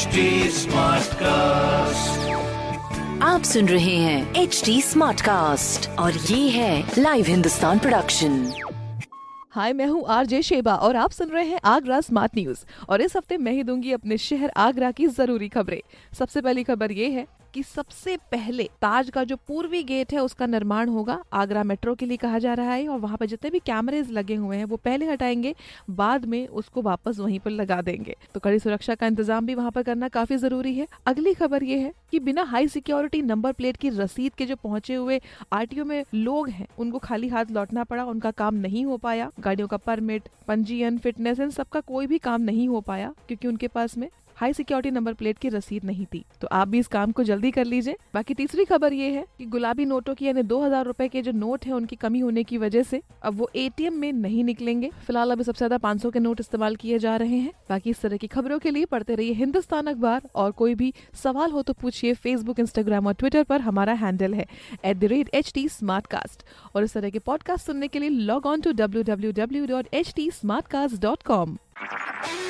HD cast आप सुन रहे हैं एच डी स्मार्ट कास्ट और ये है लाइव हिंदुस्तान प्रोडक्शन हाय मैं हूँ आरजे शेबा और आप सुन रहे हैं आगरा स्मार्ट न्यूज़ और इस हफ़्ते मैं ही दूँगी अपने शहर आगरा की ज़रूरी खबरें। सबसे पहली खबर ये है कि सबसे पहले ताज का जो पूर्वी गेट है, उसका निर्माण होगा। आगरा मेट्रो के लिए कहा जा रहा है और वहाँ पर जितने भी कैमरेज लगे हुए हैं, वो पहले हटाएँगे, बाद में उसको वापस वहीं पर लगा देंगे। तो कड़ी सुरक्षा का इंतज़ाम भी वहाँ पर करना काफ़ी ज़रूरी है। अगली खबर ये है कि बिना हाई सिक्योरिटी नंबर प्लेट की रसीद के जो पहुँचे हुए आरटीओ में लोग हैं, उनको खाली हाथ लौटना पड़ा, उनका काम नहीं हो पाया। गाड़ियों का परमिट पंजीयन फिटनेस इन सबका कोई भी काम नहीं हो पाया, क्योंकि उनके पास में हाई सिक्योरिटी नंबर प्लेट की रसीद नहीं थी। तो आप भी इस काम को जल्दी कर लीजिए। बाकी तीसरी खबर ये है कि गुलाबी नोटों की यानी दो हज़ार रूपए के जो नोट है, उनकी कमी होने की वजह से अब वो एटीएम में नहीं निकलेंगे। फ़िलहाल अभी सबसे ज़्यादा 500 के नोट इस्तेमाल किए जा रहे हैं। बाकी इस तरह की खबरों के लिए पढ़ते रहिए हिंदुस्तान अखबार। और कोई भी सवाल हो तो पूछिए फेसबुक इंस्टाग्राम और ट्विटर पर। हमारा हैंडल है at the rate H T और इस तरह के पॉडकास्ट सुनने के लिए log on to W W W dot H T smart cast dot com